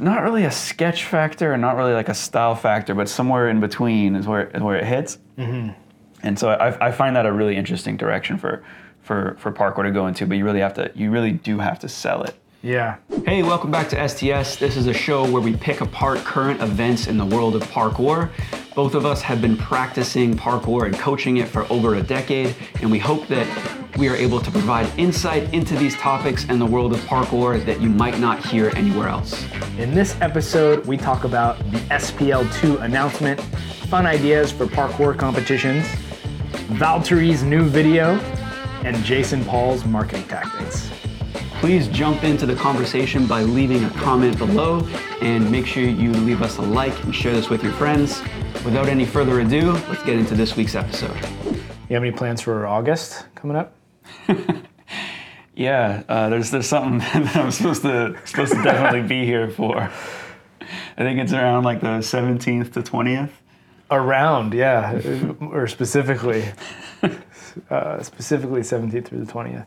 not really a sketch factor and not really like a style factor, but somewhere in between is where is where it hits. Mm-hmm. And so I, I find that a really interesting direction for for for parkour to go into. But you really have to you really do have to sell it. Yeah. Hey, welcome back to STS. This is a show where we pick apart current events in the world of parkour. Both of us have been practicing parkour and coaching it for over a decade, and we hope that we are able to provide insight into these topics and the world of parkour that you might not hear anywhere else. In this episode, we talk about the SPL2 announcement, fun ideas for parkour competitions, Valtteri's new video, and Jason Paul's marketing tactics. Please jump into the conversation by leaving a comment below and make sure you leave us a like and share this with your friends. Without any further ado, let's get into this week's episode. You have any plans for August coming up? Yeah, uh, there's there's something that I'm supposed to supposed to definitely be here for. I think it's around like the 17th to 20th. Around, yeah, or specifically, uh, specifically 17th through the 20th.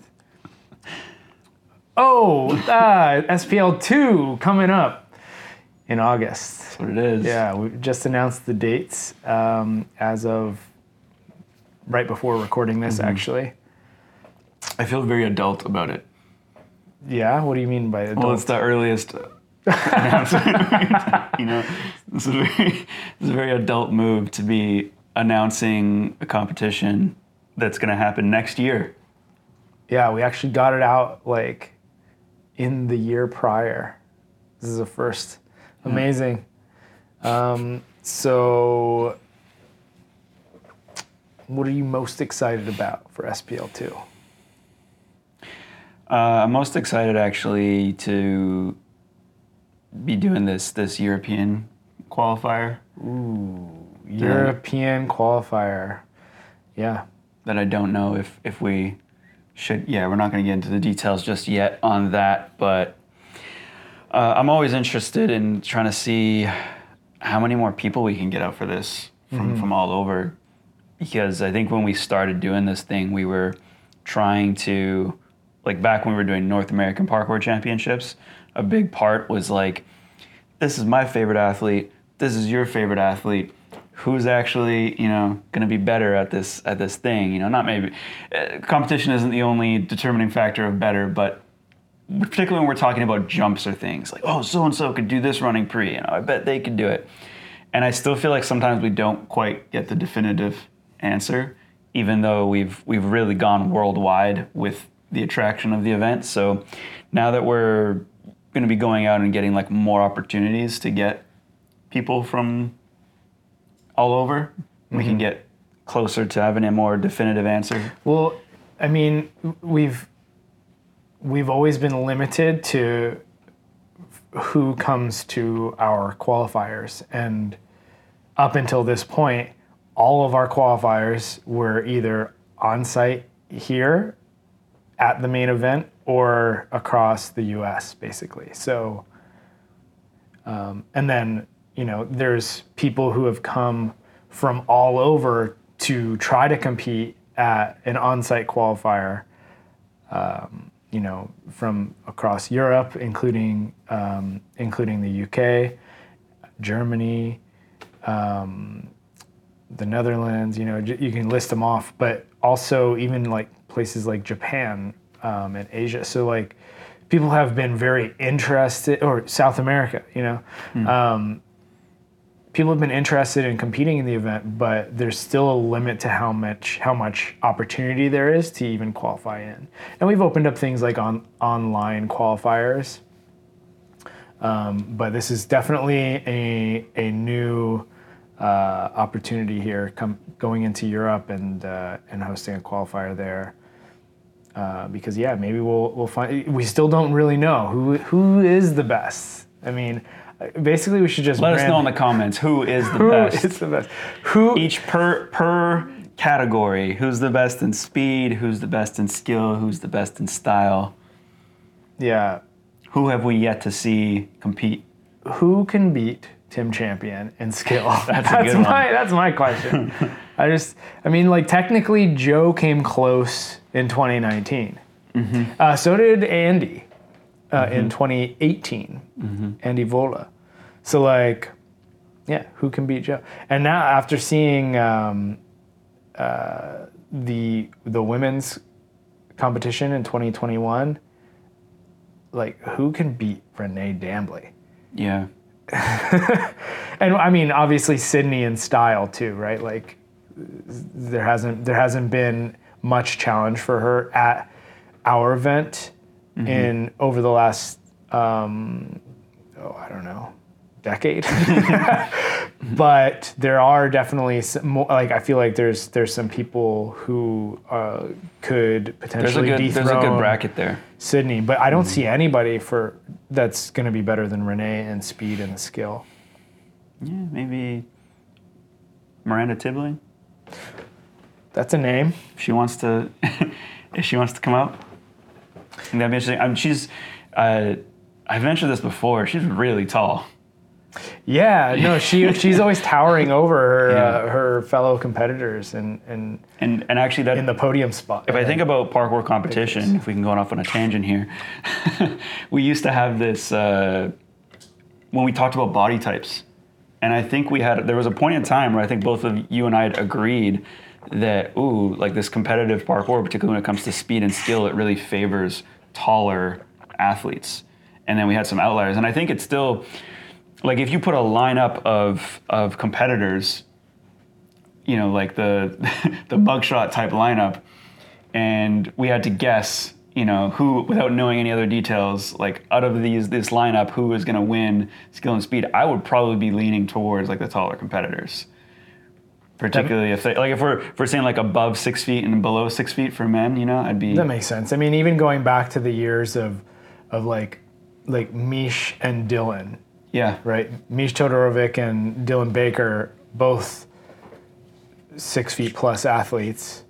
Oh, uh, SPL2 coming up in August. That's what it is. Yeah, we just announced the dates um, as of right before recording this, actually. I feel very adult about it. Yeah, what do you mean by adult? Well, it's the earliest you know, it's a, very, it's a very adult move to be announcing a competition that's going to happen next year. yeah, we actually got it out like in the year prior. This is a first. Amazing. Um, so, what are you most excited about for SPL2? Uh, I'm most excited actually to be doing this this European qualifier Ooh, European qualifier. Yeah. that I don't know if if we should. Yeah, we're not going to get into the details just yet on that, but uh, I'm always interested in trying to see how many more people we can get out for this from from all over, because I think when we started doing this thing, we were trying to like back when we were doing North American Parkour Championships, a big part was like, this is my favorite athlete, this is your favorite athlete. Who's actually, you know, going to be better at this at this thing? You know, not maybe. Uh, competition isn't the only determining factor of better, but particularly when we're talking about jumps or things like, oh, so and so could do this running pre, you know, I bet they could do it. And I still feel like sometimes we don't quite get the definitive answer, even though we've we've really gone worldwide with the attraction of the event. So now that we're going to be going out and getting like more opportunities to get people from all over, we can mm-hmm. get closer to having a more definitive answer. Well, I mean, we've we've always been limited to who comes to our qualifiers, and up until this point, all of our qualifiers were either on site here at the main event or across the U.S. basically. So, um, and then you know, there's people who have come from all over to try to compete at an on-site qualifier. Um, you know, from across Europe, including um, including the UK, Germany, um, the Netherlands. You know, you can list them off, but also even like places like Japan um, and Asia. So like, people have been very interested, or South America. You know, um, people have been interested in competing in the event, but there's still a limit to how much how much opportunity there is to even qualify in. And we've opened up things like on online qualifiers, um, but this is definitely a a new uh, opportunity here, come going into Europe and uh, and hosting a qualifier there. Uh, because yeah, maybe we'll we'll find. We still don't really know who who is the best. I mean, basically, we should just Let us know in the comments who is the who best. is the best. Who each per per category. Who's the best in speed? Who's the best in skill? Who's the best in style? yeah, Who have we yet to see compete? who can beat Tim Champion and skill? That's, a good one. my that's my question. I just I mean like technically Joe came close in 2019. Mm-hmm. Uh, so did Andy. uh, in 2018, Andy Vola. So like, yeah, who can beat Joe? And now after seeing um, uh, the the women's competition in 2021, like who can beat Renee Dambly? Yeah. and I mean, obviously Sydney in style too, right? Like there hasn't there hasn't been much challenge for her at our event in over the last um, oh I don't know decade. but there are definitely some more, like I feel like there's there's some people who uh, could There's a potentially good dethrone there's a good bracket there. Sydney, but I don't see anybody for that's going to be better than Renee in speed and skill. Yeah, maybe Miranda Tibbling. That's a name. If she wants to if she wants to come out. I that'd be interesting. Um, she's uh, I've mentioned this before. She's really tall. Yeah, no, she she's always towering over her Yeah. uh, her fellow competitors and and And and actually that in the podium spot. if I think about parkour competition, if we can go off on a tangent here, we used to have this uh, when we talked about body types, and I think we had there was a point in time where I think both of you and I had agreed that ooh, like this competitive parkour, particularly when it comes to speed and skill, it really favors taller athletes, and then we had some outliers, and I think it's still like if you put a lineup of of competitors you know, like the the bugshot type lineup, and we had to guess, you know, who without knowing any other details, like out of these this lineup, who is going to win skill and speed. I would probably be leaning towards like the taller competitors, particularly if they like if we're if we're saying like above six feet and below six feet for men, you know, I'd be that makes sense. I mean, even going back to the years of of like like Mish and Dylan, yeah right? Mish Todorovic and Dylan Baker, both six feet plus athletes,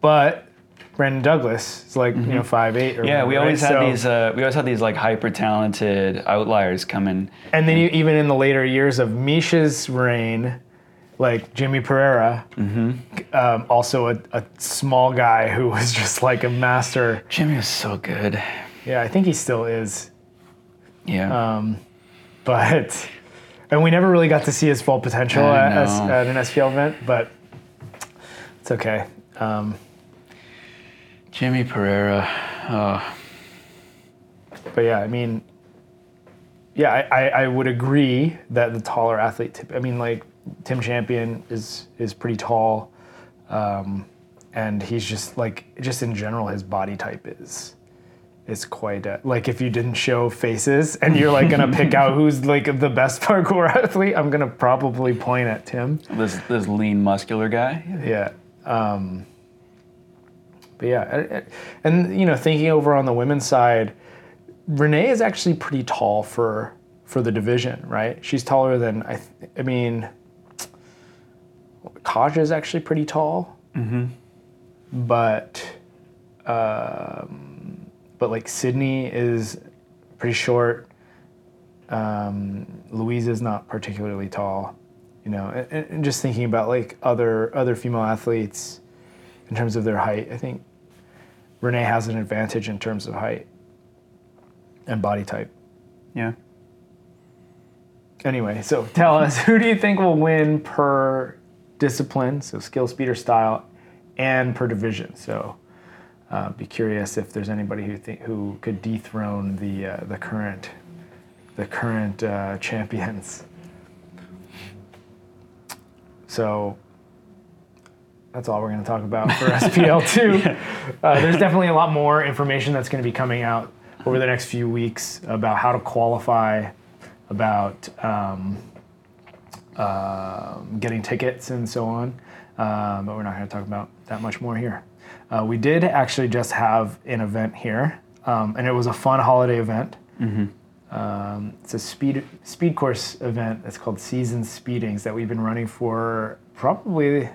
but Brandon Douglas is like you know five eight or Mm-hmm. yeah. We always right? had So- these uh, we always had these like hyper talented outliers coming. And then you, even in the later years of Misha's reign, like Jimmy Pereira, um, also a, a small guy who was just like a master. Jimmy was so good. Yeah, I think he still is. Yeah. Um, but and we never really got to see his full potential at, as- at an SPL event, but it's okay. Um, Jimmy Pereira. Oh. but yeah, I mean, yeah, I, I, I would agree that the taller athlete. Tip, I mean, like Tim Champion is is pretty tall, um, and he's just like just in general, his body type is is quite uh like if you didn't show faces and you're like gonna pick out who's like the best parkour athlete, I'm gonna probably point at Tim. This this lean muscular guy. Yeah. Um, but yeah, and you know, thinking over on the women's side, Renee is actually pretty tall for for the division, right? She's taller than I. Th- I mean, Kaja is actually pretty tall. Mm-hmm. But, um, but like Sydney is pretty short. Um, Louise is not particularly tall you know and, and just thinking about like other other female athletes in terms of their height i think renee has an advantage in terms of height and body type Yeah. anyway so tell us who do you think will win per discipline so skill speed or style and per division so uh, be curious if there's anybody who think who could dethrone the uh, the current the current uh, champions so that's all we're going to talk about for SPL2. uh, there's definitely a lot more information that's going to be coming out over the next few weeks about how to qualify, about um, um getting tickets and so on. Um, but we're not going to talk about that much more here. Uh, we did actually just have an event here, um, and it was a fun holiday event. Um, it's a speed speed course event. It's called Season Speedings that we've been running for probably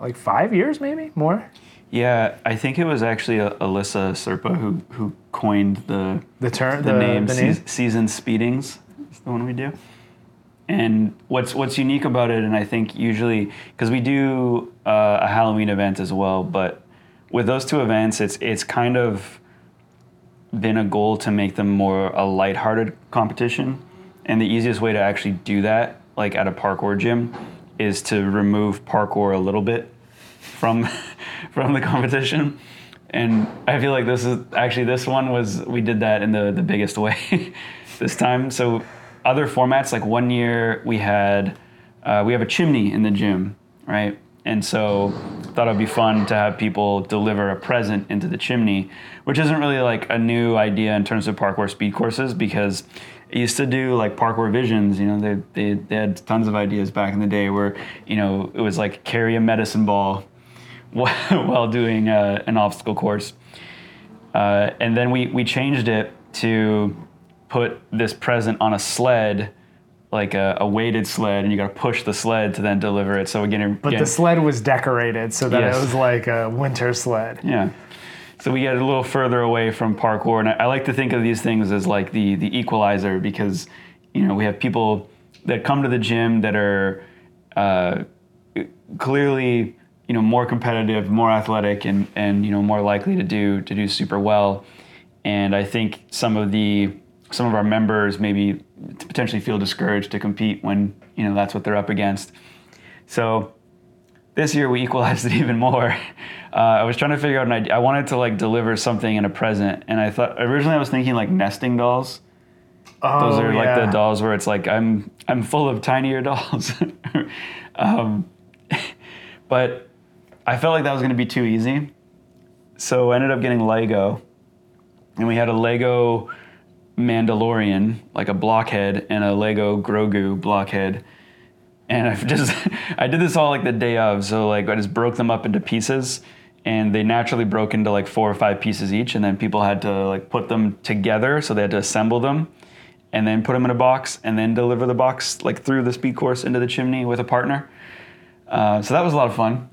like five years, maybe more. Yeah, I think it was actually uh, Alyssa Serpa who who coined the The term, the, name, the name. Seas- season speedings. Is the one we do. And what's what's unique about it, and I think usually because we do uh, a Halloween event as well, but with those two events, it's it's kind of been a goal to make them more a lighthearted competition. And the easiest way to actually do that, like at a parkour gym, is to remove parkour a little bit from from the competition. And I feel like this is actually this one was we did that in the the biggest way this time. So other formats like one year we had uh, we have a chimney in the gym, right? And so thought it'd be fun to have people deliver a present into the chimney, which isn't really like a new idea in terms of parkour speed courses because it used to do like parkour visions, you know, they, they, they had tons of ideas back in the day where, you know, it was like carry a medicine ball while doing uh, an obstacle course. Uh, and then we, we changed it to put this present on a sled like a, a, weighted sled, and you got to push the sled to then deliver it. So again, but again, the sled was decorated so that Yes. it was like a winter sled. yeah. So we get a little further away from parkour, and I, I like to think of these things as like the the equalizer because you know we have people that come to the gym that are uh, clearly you know more competitive, more athletic, and and you know more likely to do to do super well. And I think some of the some of our members maybe potentially feel discouraged to compete when you know that's what they're up against. So this year we equalized it even more. Uh, I was trying to figure out an idea. I wanted to like deliver something in a present, and I thought originally I was thinking like nesting dolls. Oh, Those are like the dolls where it's like I'm I'm full of tinier dolls. um, but I felt like that was going to be too easy, so I ended up getting Lego, and we had a Lego Mandalorian, like a blockhead, and a Lego Grogu blockhead. And I've just I did this all like the day of, so like I just broke them up into pieces, and they naturally broke into like four or five pieces each, and then people had to like put them together, so they had to assemble them, and then put them in a box, and then deliver the box like through the speed course into the chimney with a partner. Uh, so that was a lot of fun.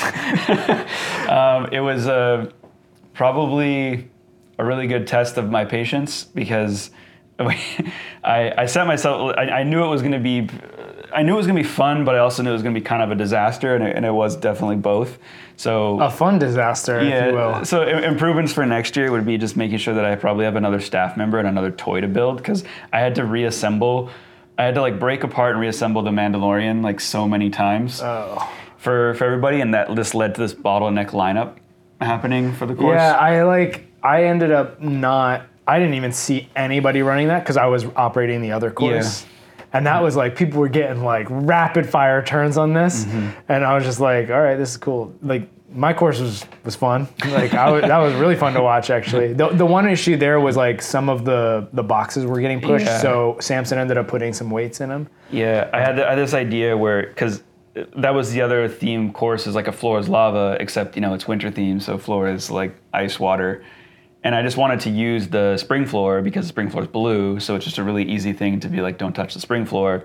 um, it was uh, probably a really good test of my patience because I, I set myself. I, I knew it was going to be. I knew it was going to be fun, but I also knew it was going to be kind of a disaster, and it, and it was definitely both. So a fun disaster, if you will. so im- improvements for next year would be just making sure that I probably have another staff member and another toy to build because I had to reassemble. I had to like break apart and reassemble the Mandalorian like so many times Oh. for for everybody, and that just led to this bottleneck lineup happening for the course. Yeah, I like. I ended up not. I didn't even see anybody running that because I was operating the other course, and that was like people were getting like rapid fire turns on this, Mm-hmm. and I was just like, all right, this is cool. Like my course was was fun. Like I was, that was really fun to watch actually. The, the one issue there was like some of the the boxes were getting pushed, Yeah. so Samson ended up putting some weights in them. Yeah, I had, I had this idea where because that was the other theme course is like a floor is lava, except you know it's winter theme, so floor is like ice water. And I just wanted to use the spring floor because the spring floor is blue, so it's just a really easy thing to be like, don't touch the spring floor.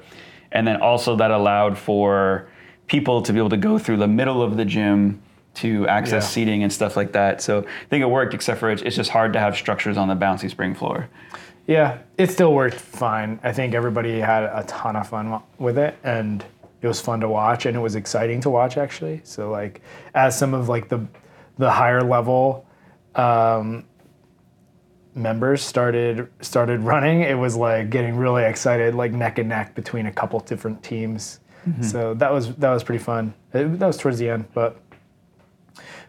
And then also that allowed for people to be able to go through the middle of the gym to access Yeah. seating and stuff like that. So I think it worked, except for it's, it's just hard to have structures on the bouncy spring floor. Yeah, it still worked fine. I think everybody had a ton of fun with it, and it was fun to watch, and it was exciting to watch actually. So like, as some of like the the higher level um, members started started running, it was like getting really excited, like neck and neck between a couple different teams. Mm-hmm. So that was that was pretty fun. It- that was towards the end, but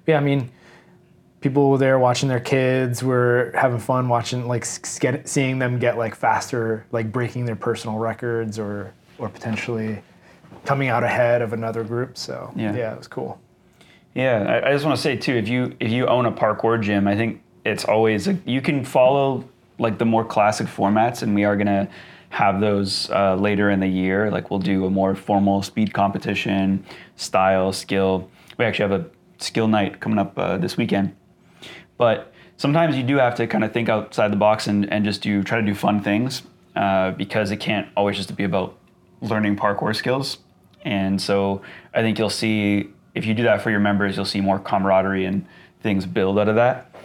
yeah, I mean people were there watching their kids were having fun watching like get, seeing them get like faster like breaking their personal records or or potentially coming out ahead of another group so Yeah. yeah, it was cool Yeah, I, I just want to say too, if you if you own a parkour gym, I think it's always a, you can follow like the more classic formats, and we are gonna have those uh, later in the year. Like we'll do a more formal speed competition, style, skill. We actually have a skill night coming up uh, this weekend. But sometimes you do have to kind of think outside the box and, and just do try to do fun things uh, because it can't always just be about learning parkour skills. And so I think you'll see if you do that for your members, you'll see more camaraderie and things build out of that.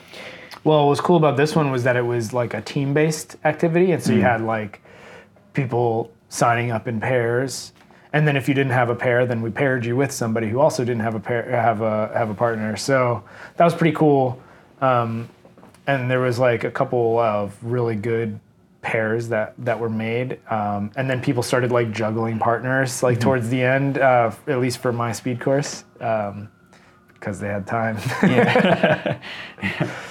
Well what was cool about this one was that it was like a team-based activity and so you had like people signing up in pairs. And then if you didn't have a pair then we paired you with somebody who also didn't have a pair have a have a partner. So that was pretty cool. Um, and there was like a couple of really good pairs that that were made, um, and then people started like juggling partners like towards the end, uh, at least for my speed course, because they had time. yeah.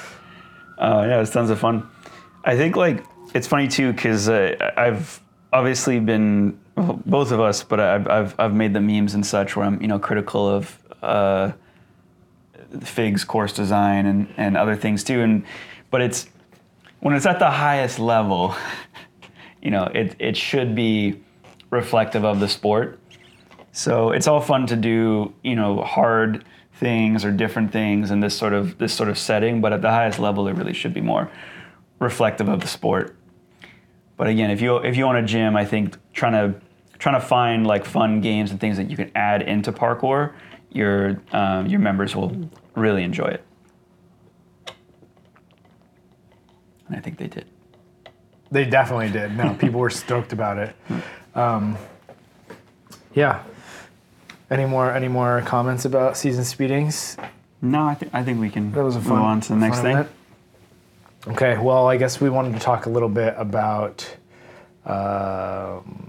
uh, yeah, it was tons of fun. I think like it's funny too because uh, I've obviously been well, both of us, but I've, I've I've made the memes and such where I'm you know critical of uh, Fig's course design and and other things too, and but it's when it's at the highest level, you know, it it should be reflective of the sport. So it's all fun to do, you know, hard things or different things in this sort of this sort of setting, but at the highest level, it really should be more reflective of the sport. But again, if you if you own a gym, I think trying to trying to find like fun games and things that you can add into parkour, your um, your members will really enjoy it. And I think they did. They definitely did. No, people were stoked about it. Um, yeah. Any more any more comments about season speedings? No, I think I think we can That was a move fun. on to the next thing. event. Okay, well, I guess we wanted to talk a little bit about um,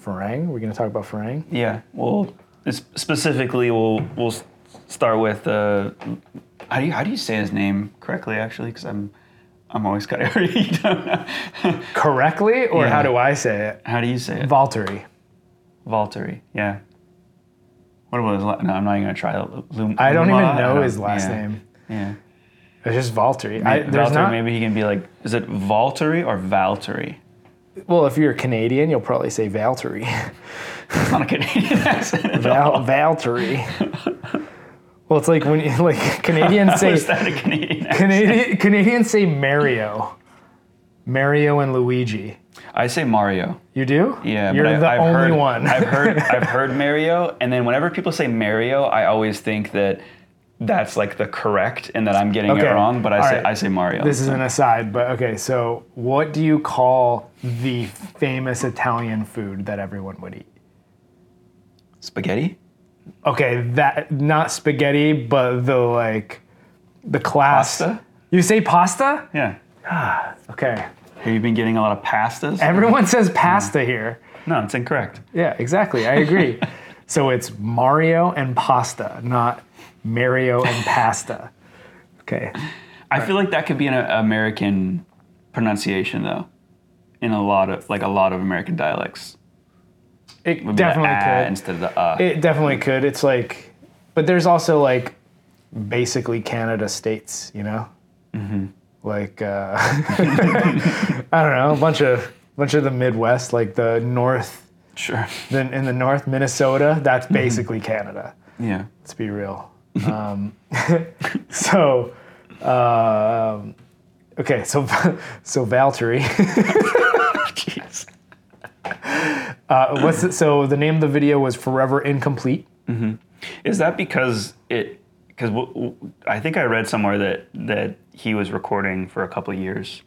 Farang. We're going to talk about Farang. Yeah. Well, specifically, we'll we'll start with uh, how do you how do you say his name correctly? Actually, because I'm I'm always kind of already don't know. Correctly, or Yeah. how do I say it? how do you say it? Valtteri. Valtteri. Yeah. What was his la- no? I'm not even gonna try. Lum- I don't even know don't- his last yeah. name. Yeah. It's just Valtteri. I, Valtteri, not. maybe he can be like, is it Valtteri or Valtteri? Well, if you're Canadian, you'll probably say Valtteri. It's not a Canadian accent Val. Valtteri. well, it's like when you, like Canadians say is that a Canadian? Canadian Canadians say Mario. Mario and Luigi. I say Mario. You do? Yeah, You're but I, the I've only heard, one. I've heard I've heard Mario, and then whenever people say Mario, I always think that that's like the correct and that I'm getting Okay, it wrong. But I all say right. I say Mario. This is an aside, but okay. So, what do you call the famous Italian food that everyone would eat? spaghetti. Okay, that not spaghetti, but the like the class. Pasta? You say pasta? Yeah. Ah, okay. Have you been getting a lot of pastas? Everyone says pasta here. no, it's incorrect. Yeah, exactly. I agree. so it's Mario and pasta, not Mario and pasta. Okay. I feel like that could be an uh, American pronunciation though, in a lot of like a lot of American dialects. It Would be definitely the ah could. instead of the uh. It definitely could. It's like, but there's also like basically Canada states, you know? Like, uh, I don't know, a bunch of bunch of the Midwest, like the North, sure. then in the North, Minnesota, that's basically Canada. Yeah. Let's be real. Um, so, um, okay, so so Valtteri. Jeez. Uh, what's it? So the name of the video was "Forever Incomplete." Is that because it? Because w- w- I think I read somewhere that that he was recording for a couple of years.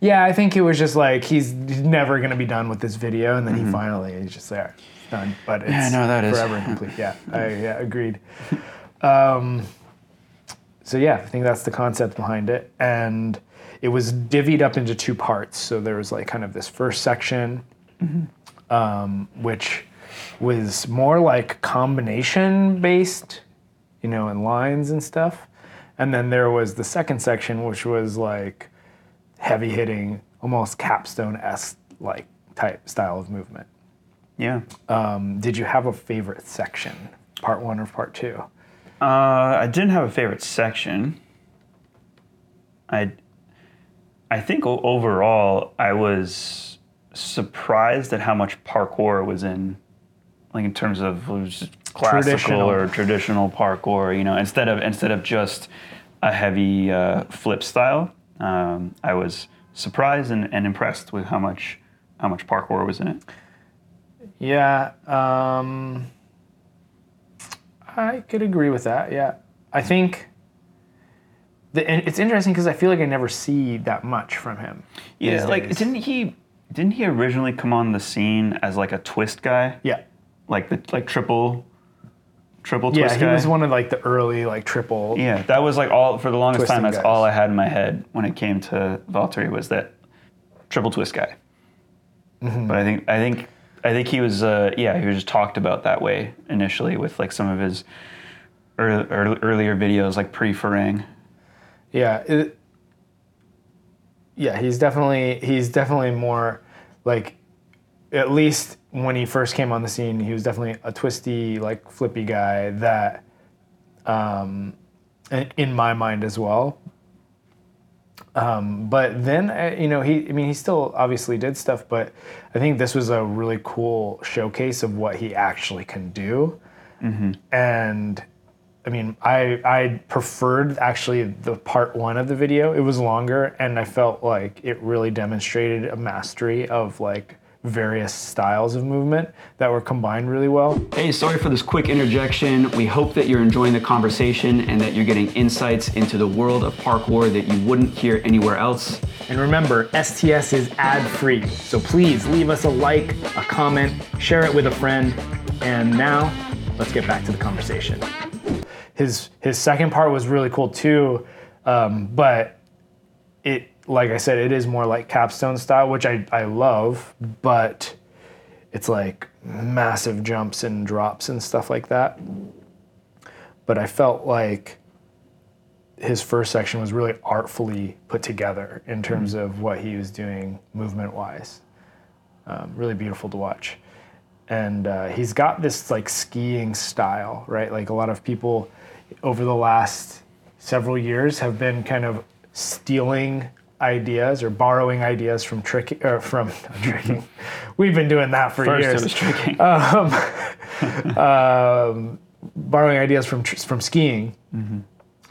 Yeah, I think it was just like he's never gonna be done with this video, and then he finally is just there, done. But it's Mm-hmm. Yeah, no, that is- forever incomplete. Yeah, I yeah, agreed. Um, so yeah, I think that's the concept behind it, and it was divvied up into two parts. So there was like kind of this first section, um, which was more like combination based, you know, in lines and stuff, and then there was the second section, which was like heavy hitting, almost capstone esque like type style of movement. Yeah. Um, did you have a favorite section, part one or part two? Uh, I didn't have a favorite section. I, I think overall I was surprised at how much parkour was in, like in terms of classical Traditional. or traditional parkour. You know, instead of instead of just a heavy uh, flip style, um, I was surprised and, and impressed with how much how much parkour was in it. Yeah, um, I could agree with that. Yeah, I think the, and it's interesting because I feel like I never see that much from him. Yeah, like days. didn't he didn't he originally come on the scene as like a twist guy? Yeah, like the like triple triple Yeah, twist he guy. was one of like the early like triple. Yeah, that was like all for the longest time. That's guys. all I had in my head when it came to Valtteri was that triple twist guy. Mm-hmm. But I think I think I think he was uh, yeah he was just talked about that way initially with like some of his ear ear- earlier videos like pre Farang. Yeah. It, yeah, he's definitely he's definitely more like at least when he first came on the scene, he was definitely a twisty, like flippy guy that um in- my mind as well. Um, but then, uh, you know, he, I mean, he still obviously did stuff, but I think this was a really cool showcase of what he actually can do. And I mean, I I preferred actually the part one of the video. It was longer, and I felt like it really demonstrated a mastery of like various styles of movement that were combined really well. Hey, sorry for this quick interjection. We hope that you're enjoying the conversation and that you're getting insights into the world of parkour that you wouldn't hear anywhere else. And remember, STS is ad free, so please leave us a like, a comment, share it with a friend. And now, let's get back to the conversation. His his second part was really cool too, um, but it like I said, it is more like capstone style, which I, I love, but it's like massive jumps and drops and stuff like that. But I felt like his first section was really artfully put together in terms of what he was doing movement wise. Um, really beautiful to watch. And uh, he's got this like skiing style, right? Like a lot of people over the last several years have been kind of stealing ideas or borrowing ideas from trick or from tricking. We've been doing that for First, years it was tricking. um, borrowing ideas from tr- from skiing, Mm-hmm.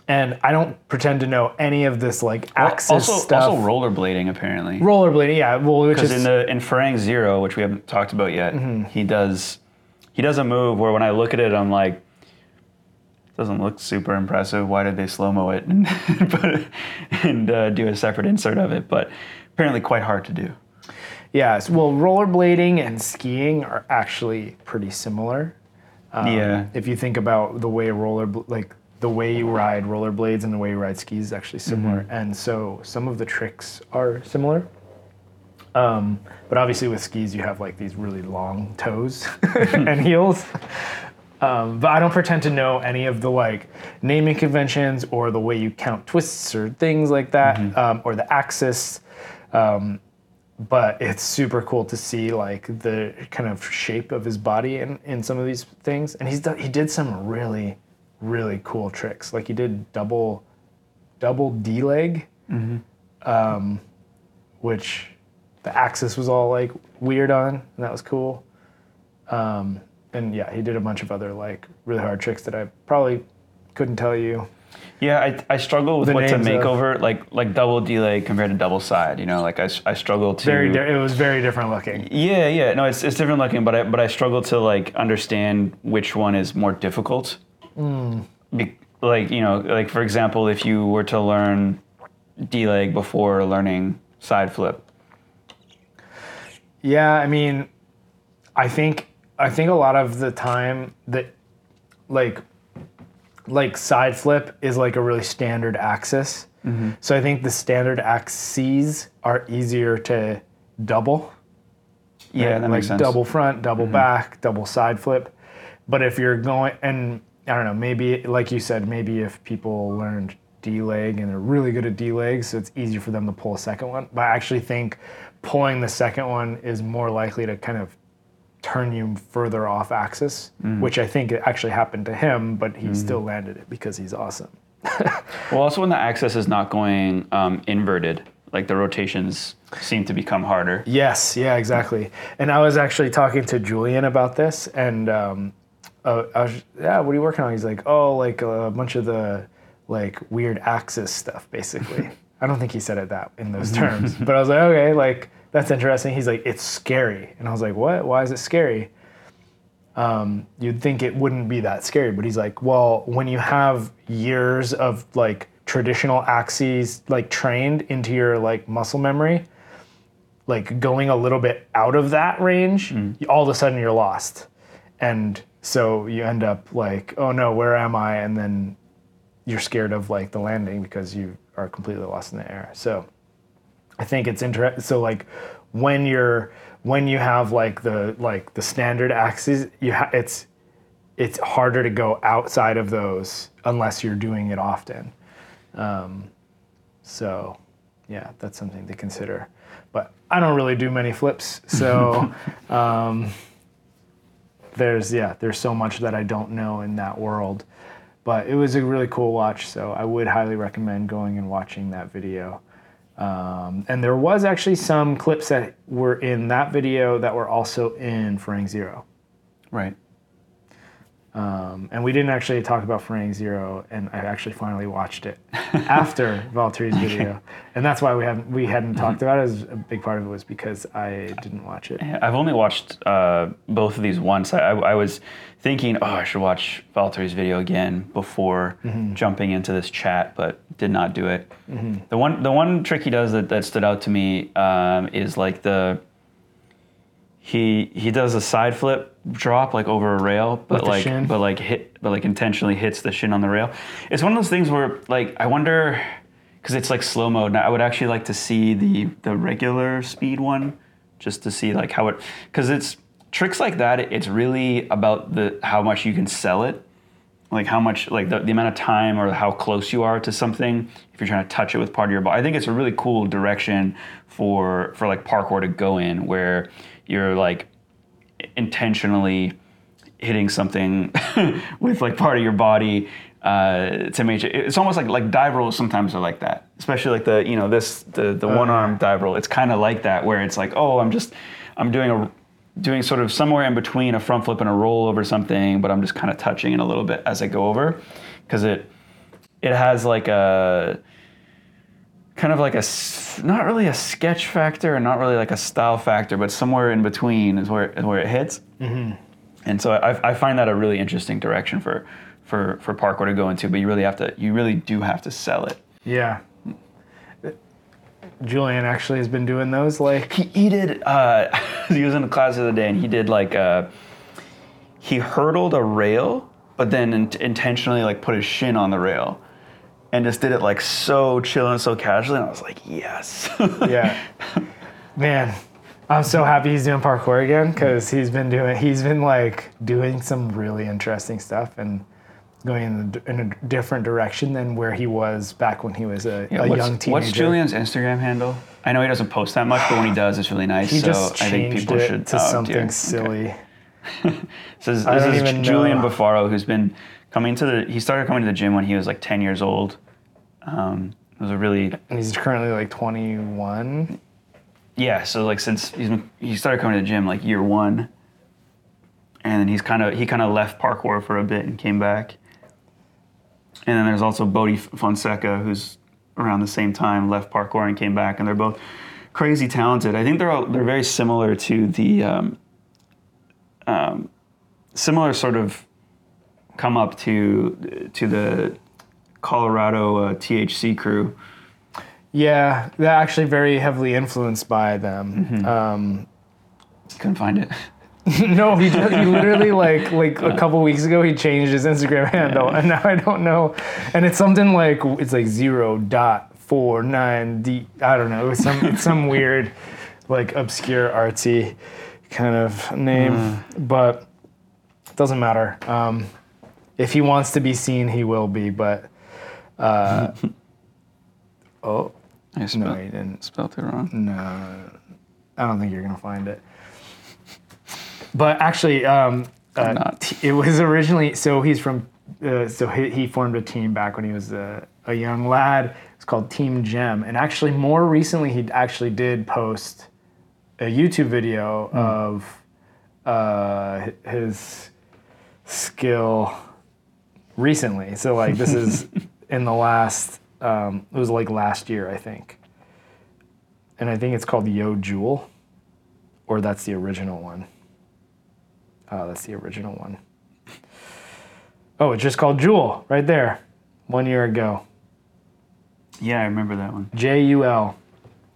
and I don't pretend to know any of this like axis also, stuff. also rollerblading apparently. rollerblading, yeah, well, which Because is in the in Farang Zero, which we haven't talked about yet, Mm-hmm. he does he does a move where when I look at it, I'm like, doesn't look super impressive. Why did they slow mo it and put it, and uh, do a separate insert of it? But apparently, quite hard to do. yeah. well, rollerblading and skiing are actually pretty similar. Um, yeah, If you think about the way roller like the way you ride rollerblades and the way you ride skis is actually similar, Mm-hmm. and so some of the tricks are similar. Um, but obviously with skis you have like these really long toes and heels. Um, but I don't pretend to know any of the like naming conventions or the way you count twists or things like that, um, or the axis. Um, but it's super cool to see like the kind of shape of his body in, in some of these things. And he's done, he did some really, really cool tricks. Like he did double, double D leg, um, which the axis was all like weird on, and that was cool. Um, and yeah, he did a bunch of other like really hard tricks that I probably couldn't tell you. yeah. I, I struggle with The what to make of- over like like double D leg compared to double side. You know, like I, I struggle to Very, di- it was very different looking. Yeah, yeah. No, it's, it's different looking, but I but I struggle to like understand which one is more difficult. Mm. Be, like you know, like for example, if you were to learn D leg before learning side flip. Yeah, I mean, I think I think a lot of the time that like like side flip is like a really standard axis. Mm-hmm. So I think the standard axes are easier to double. Yeah, right? that makes like sense. double front, double mm-hmm. back, double side flip. But if you're going and I don't know, maybe like you said, maybe if people learned D leg and they're really good at D legs, so it's easier for them to pull a second one. But I actually think pulling the second one is more likely to kind of turn you further off axis, Mm. which I think actually happened to him, but he still landed it because he's awesome. Well, also when the axis is not going um, inverted, like the rotations seem to become harder. Yes, yeah, exactly. And I was actually talking to Julian about this, and um, uh, I was, yeah, what are you working on? He's like, oh, like a bunch of the like weird axis stuff, basically. I don't think he said it that in those terms, but I was like, okay, like that's interesting. He's like, it's scary, and I was like, what? Why is it scary? Um, you'd think it wouldn't be that scary, but he's like, well, when you have years of like traditional axes like trained into your like muscle memory, like going a little bit out of that range, all of a sudden you're lost. And So you end up like, oh no, where am I? And then you're scared of like the landing because you are completely lost in the air. So I think it's interesting. So like when you're when you have like the like the standard axes, you ha- it's it's harder to go outside of those unless you're doing it often. Um, so yeah, that's something to consider. But I don't really do many flips, so um, there's yeah, there's so much that I don't know in that world. But it was a really cool watch, so I would highly recommend going and watching that video. Um, and there was actually some clips that were in that video that were also in Farang Zero. Right. Um, and we didn't actually talk about Farang Zero, and I actually finally watched it after Valtteri's video, and that's why we haven't we hadn't talked about it. As a big part of it was because I didn't watch it. I've only watched uh, both of these once. I, I was thinking, oh, I should watch Valtteri's video again before jumping into this chat, but did not do it. The one the one trick he does that, that stood out to me um, is like the he he does a side flip drop like over a rail, but like shin? but like hit but like intentionally hits the shin on the rail. It's one of those things where like I wonder because it's like slow mode. Now I would actually like to see the the regular speed one just to see like how it because it's tricks like that. It's really about the how much you can sell it, like how much like the, the amount of time or how close you are to something. If you're trying to touch it with part of your body, I think it's a really cool direction for for like parkour to go in where you're like intentionally hitting something with like part of your body uh, to make it. It's almost like like dive rolls sometimes are like that, especially like the you know this the the one arm dive roll. It's kind of like that where it's like oh I'm just I'm doing a doing sort of somewhere in between a front flip and a roll over something, but I'm just kind of touching it a little bit as I go over because it it has like a kind of like a not really a sketch factor and not really like a style factor, but somewhere in between is where is where it hits. And so I, I find that a really interesting direction for for for parkour to go into. But you really have to you really do have to sell it. Yeah. Julian actually has been doing those like He, he did. Uh, he was in the class the other day, and he did like uh, he hurdled a rail, but then in- intentionally like put his shin on the rail, and just did it like so chill and so casually. And I was like, yes. yeah. Man, I'm so happy he's doing parkour again because he's been doing he's been like doing some really interesting stuff and going in, the, in a different direction than where he was back when he was a, a what's, young teenager. what's Julian's Instagram handle? I know he doesn't post that much, but when he does, it's really nice. He so just I think changed people it should to oh, something dear. Okay. silly. So this, I this don't is Julian know. Buffaro, who's been coming to the. He started coming to the gym when he was like 10 years old. Um, it was a really And he's currently like 21. yeah. So like since he's he started coming to the gym like year one, and then he's kind of he kind of left parkour for a bit and came back. And then there's also Bodhi Fonseca, who's around the same time left parkour and came back, and they're both crazy talented. I think they're all, they're very similar to the um, um, similar sort of come up to to the Colorado uh, THC crew. Yeah, they're actually very heavily influenced by them. Mm-hmm. Um, Couldn't find it. no, he just, he literally like like a couple weeks ago he changed his Instagram handle, and now I don't know. And it's something like it's like zero dot four nine d. I don't know. It's some it's some weird, like obscure artsy kind of name, but it doesn't matter. Um, if he wants to be seen, he will be. But uh, oh I no, he didn't. spelled it wrong. No, I don't think you're gonna find it. But actually, um, uh, t- it was originally so he's from uh, so he, he formed a team back when he was a, a young lad. It's called Team Gem, and actually more recently he actually did post a YouTube video of uh, his skill recently. So like this is in the last um, it was like last year I think, and I think it's called Yo Jewel, or that's the original one. Oh, that's the original one. Oh, it's just called Jewel right there, one year ago. Yeah, I remember that one. J U L,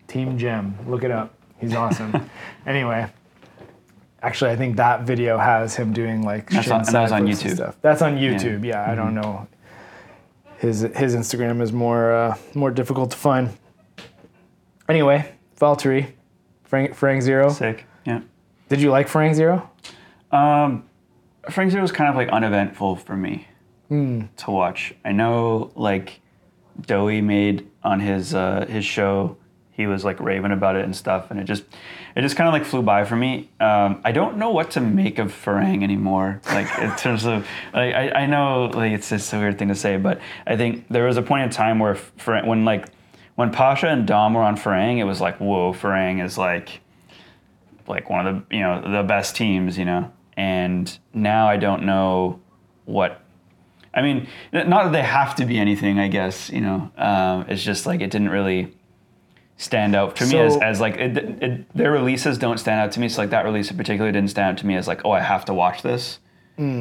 Team Gem. Look it up. He's awesome. anyway, actually, I think that video has him doing like That's on- that was on YouTube. Stuff. That's on YouTube. Yeah, I don't know. His his Instagram is more uh, more difficult to find. Anyway, Valtteri, Frank Farang Zero. Sick. Yeah. Did you like Farang Zero? Um, Farang Zero was kind of like uneventful for me to watch. I know like Dowie made on his uh, his show, he was like raving about it and stuff, and it just it just kind of like flew by for me. Um, I don't know what to make of Farang anymore. Like in terms of like I, I know like it's just a weird thing to say, but I think there was a point in time where Farang, when like when Pasha and Dom were on Farang, it was like whoa, Farang is like like one of the you know the best teams, you know. And now I don't know what. I mean, not that they have to be anything. I guess you know. Um, it's just like it didn't really stand out to me as, as like it, it, their releases don't stand out to me. So like that release in particular didn't stand out to me as like oh I have to watch this.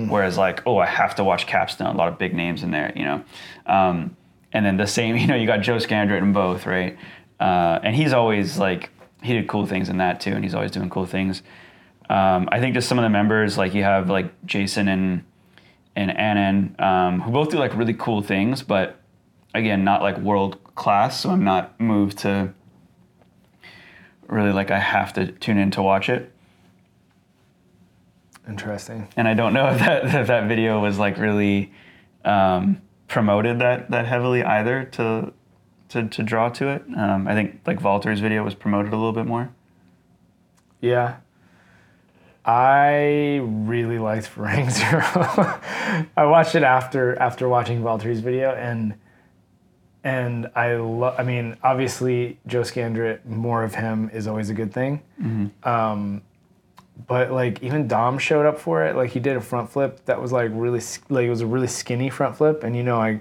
Whereas like oh I have to watch Capstone. A lot of big names in there, you know. Um, and then the same, you know, you got Joe Scandrett in both, right? Uh, and he's always like he did cool things in that too, and he's always doing cool things. Um, I think just some of the members, like you have like Jason and and Annan, um, who both do like really cool things, but again, not like world class. So I'm not moved to really like I have to tune in to watch it. Interesting. And I don't know if that if that video was like really um, promoted that that heavily either to to, to draw to it. Um, I think like Valtteri's video was promoted a little bit more. Yeah. I really liked Farang Zero. I watched it after after watching Valtteri's video and and I love I mean obviously Joe Scandrett more of him is always a good thing. Um, but like even Dom showed up for it. Like he did a front flip that was like really like it was a really skinny front flip and you know I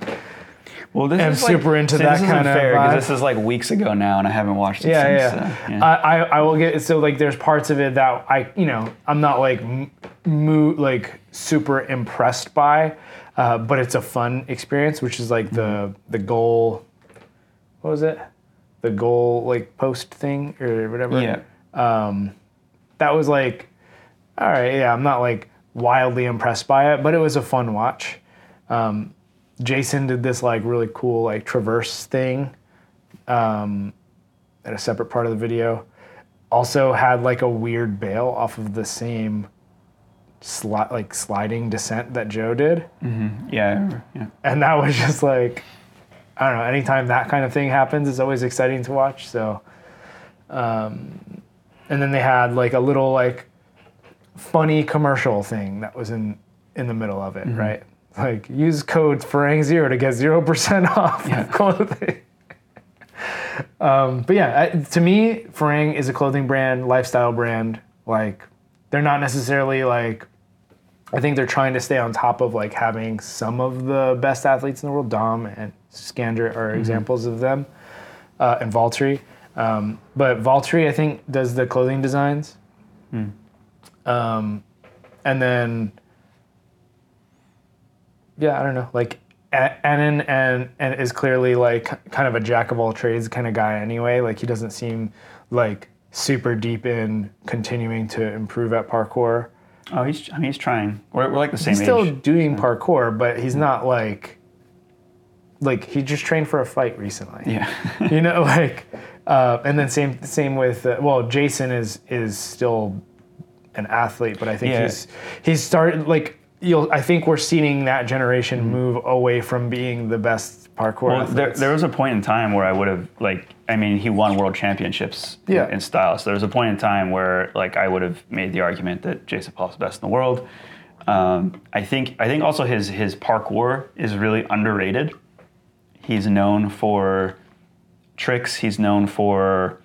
Well, this am is like- into that kind of fair. This is like weeks ago now, and I haven't watched it yeah, since. yeah. so, yeah. I, I, I will get so like there's parts of it that I you know I'm not like m- mo- like super impressed by, uh, but it's a fun experience, which is like the the goal. What was it? The goal like post thing or whatever. yeah. That was like, all right, yeah. I'm not like wildly impressed by it, but it was a fun watch. Um, Jason did this like really cool like traverse thing um, at a separate part of the video. Also had like a weird bail off of the same sli- like sliding descent that Joe did, Yeah, I remember, yeah. and that was just like I don't know. Anytime that kind of thing happens, it's always exciting to watch. So, um, and then they had like a little like funny commercial thing that was in in the middle of it, right? Like use code Farang Zero to get zero percent off Yeah. clothing. um, but yeah, I, to me, Farang is a clothing brand, lifestyle brand. Like they're not necessarily like. I think they're trying to stay on top of like having some of the best athletes in the world. Dom and Scandrett are examples of them, uh, and Valtteri. Um, but Valtteri, I think, does the clothing designs. Um, and then, yeah, I don't know. Like A- Annan and and is clearly like kind of a jack of all trades kind of guy anyway. Like he doesn't seem like super deep in continuing to improve at parkour. Oh, he's. I mean, he's trying. We're, we're like the same He's still age. doing parkour, but he's not like like he just trained for a fight recently. Yeah. you know, like uh, and then same same with uh, well, Jason is is still an athlete, but I think Yeah. he's he's started like you'll. I think we're seeing that generation move away from being the best parkour Well, there, there was a point in time where I would have like I mean he won world championships in- Yeah. in, style. So there was a point in time where like I would have made the argument that Jason Paul's the best in the world. Um, I think I think also his his parkour is really underrated. He's known for tricks. He's known for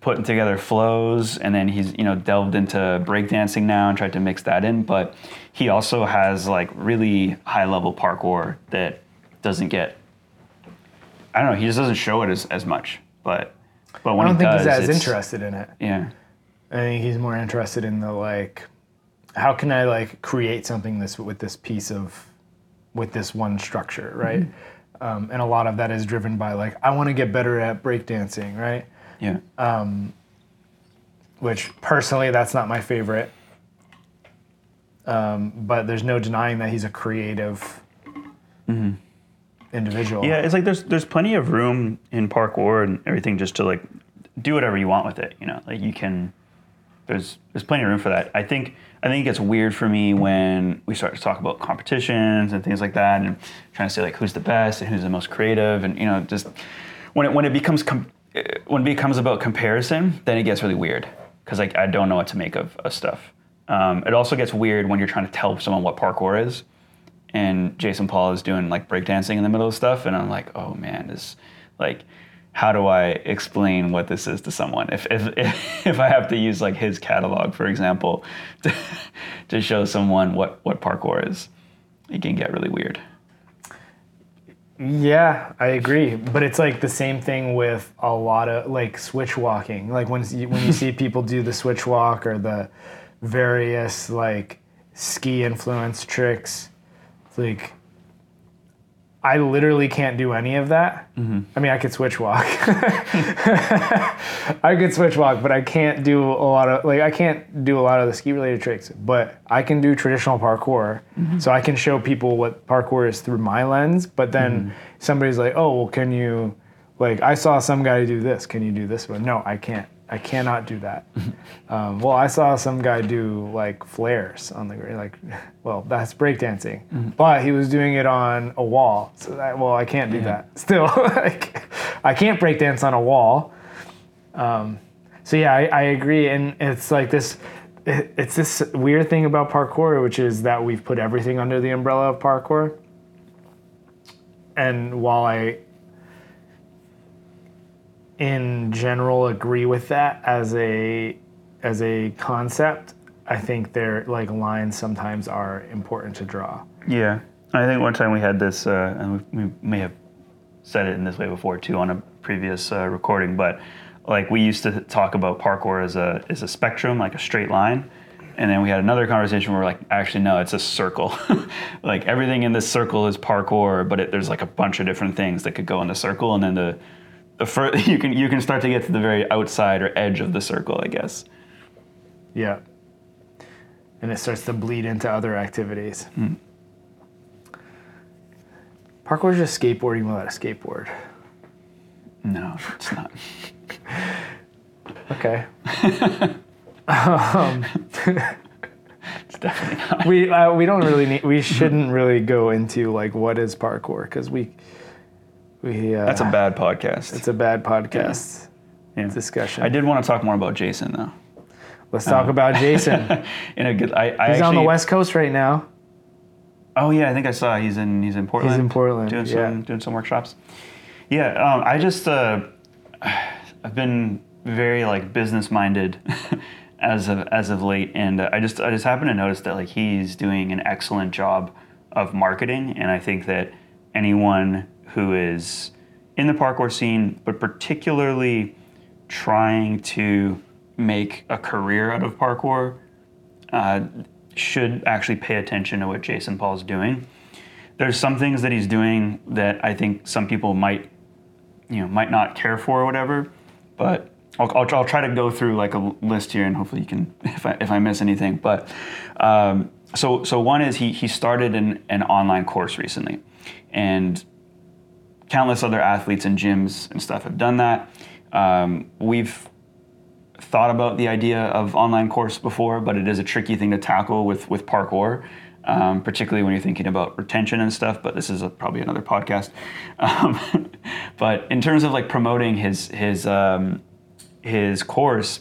putting together flows, and then he's you know delved into breakdancing now and tried to mix that in. But he also has like really high level parkour that doesn't get. I don't know. He just doesn't show it as, as much, but but when I don't he think does, he's as interested in it. Yeah, I think he's more interested in the like, how can I like create something this with this piece of, with this one structure, right? Um, and a lot of that is driven by like I want to get better at breakdancing, right? yeah. which personally that's not my favorite. Um, but there's no denying that he's a creative individual. Yeah, it's like there's there's plenty of room in parkour and everything just to like do whatever you want with it. You know, like you can. There's there's plenty of room for that. I think I think it gets weird for me when we start to talk about competitions and things like that, and trying to say like who's the best and who's the most creative, and you know just when it when it becomes com- when it becomes about comparison, then it gets really weird because like I don't know what to make of, of stuff. Um, it also gets weird when you're trying to tell someone what parkour is and Jason Paul is doing like breakdancing in the middle of stuff, and I'm like, oh man, this like, how do I explain what this is to someone if if if I have to use like his catalog, for example, to, to show someone what what parkour is? It can get really weird. Yeah, I agree. But it's like the same thing with a lot of like switch walking. Like when you, when you see people do the switch walk or the various like ski influence tricks, it's like I literally can't do any of that. Mm-hmm. I mean, I could switch walk. I could switch walk, but I can't do a lot of like I can't do a lot of the ski related tricks. But I can do traditional parkour, mm-hmm. so I can show people what parkour is through my lens. But then mm-hmm. somebody's like, "Oh, well, can you?" Like I saw some guy do this. Can you do this one? No, I can't. I cannot do that. um, well, I saw some guy do like flares on the. Like, well, that's breakdancing, but he was doing it on a wall. So that, well, I can't do that. Still, like, I can't breakdance on a wall. Um, so yeah, I, I agree, and it's like this. it- It's this weird thing about parkour, which is that we've put everything under the umbrella of parkour. And while I in general agree with that as a as a concept. I think their like lines sometimes are important to draw. Yeah, I think one time we had this, uh, and we, we may have said it in this way before too on a previous uh, recording, but like we used to talk about parkour as a as a spectrum, like a straight line, and then we had another conversation where we're like, actually no, it's a circle. like everything in this circle is parkour, but it, there's like a bunch of different things that could go in the circle, and then the the you can you can start to get to the very outside or edge of the circle, I guess. Yeah. And it starts to bleed into other activities. Parkour is just skateboarding without a skateboard. No, it's not. Okay. It's definitely not. we uh, we don't really need. We shouldn't really go into like what is parkour because we we. Uh, That's a bad podcast. It's a bad podcast Yeah. discussion. I did want to talk more about Jason though. Let's talk about Jason. In a good, I, I He's on the west coast right now. Oh yeah, I think I saw he's in he's in Portland. He's in Portland, doing yeah. some doing some workshops. Yeah, um, I just uh, I've been very like business minded as of as of late, and uh, I just I just happen to notice that like he's doing an excellent job of marketing, and I think that anyone who is in the parkour scene, but particularly trying to make a career out of parkour, uh, should actually pay attention to what Jason Paul's doing. There's some things that he's doing that I think some people might, you know, might not care for or whatever. But I'll, I'll, I'll try to go through like a list here, and hopefully you can, if I, if I miss anything. But um, so so one is he he started an, an online course recently, and countless other athletes and gyms and stuff have done that. Um, we've thought about the idea of online course before, but it is a tricky thing to tackle with with parkour, um, particularly when you're thinking about retention and stuff. But this is a, probably another podcast. Um, but in terms of like promoting his his um, his course,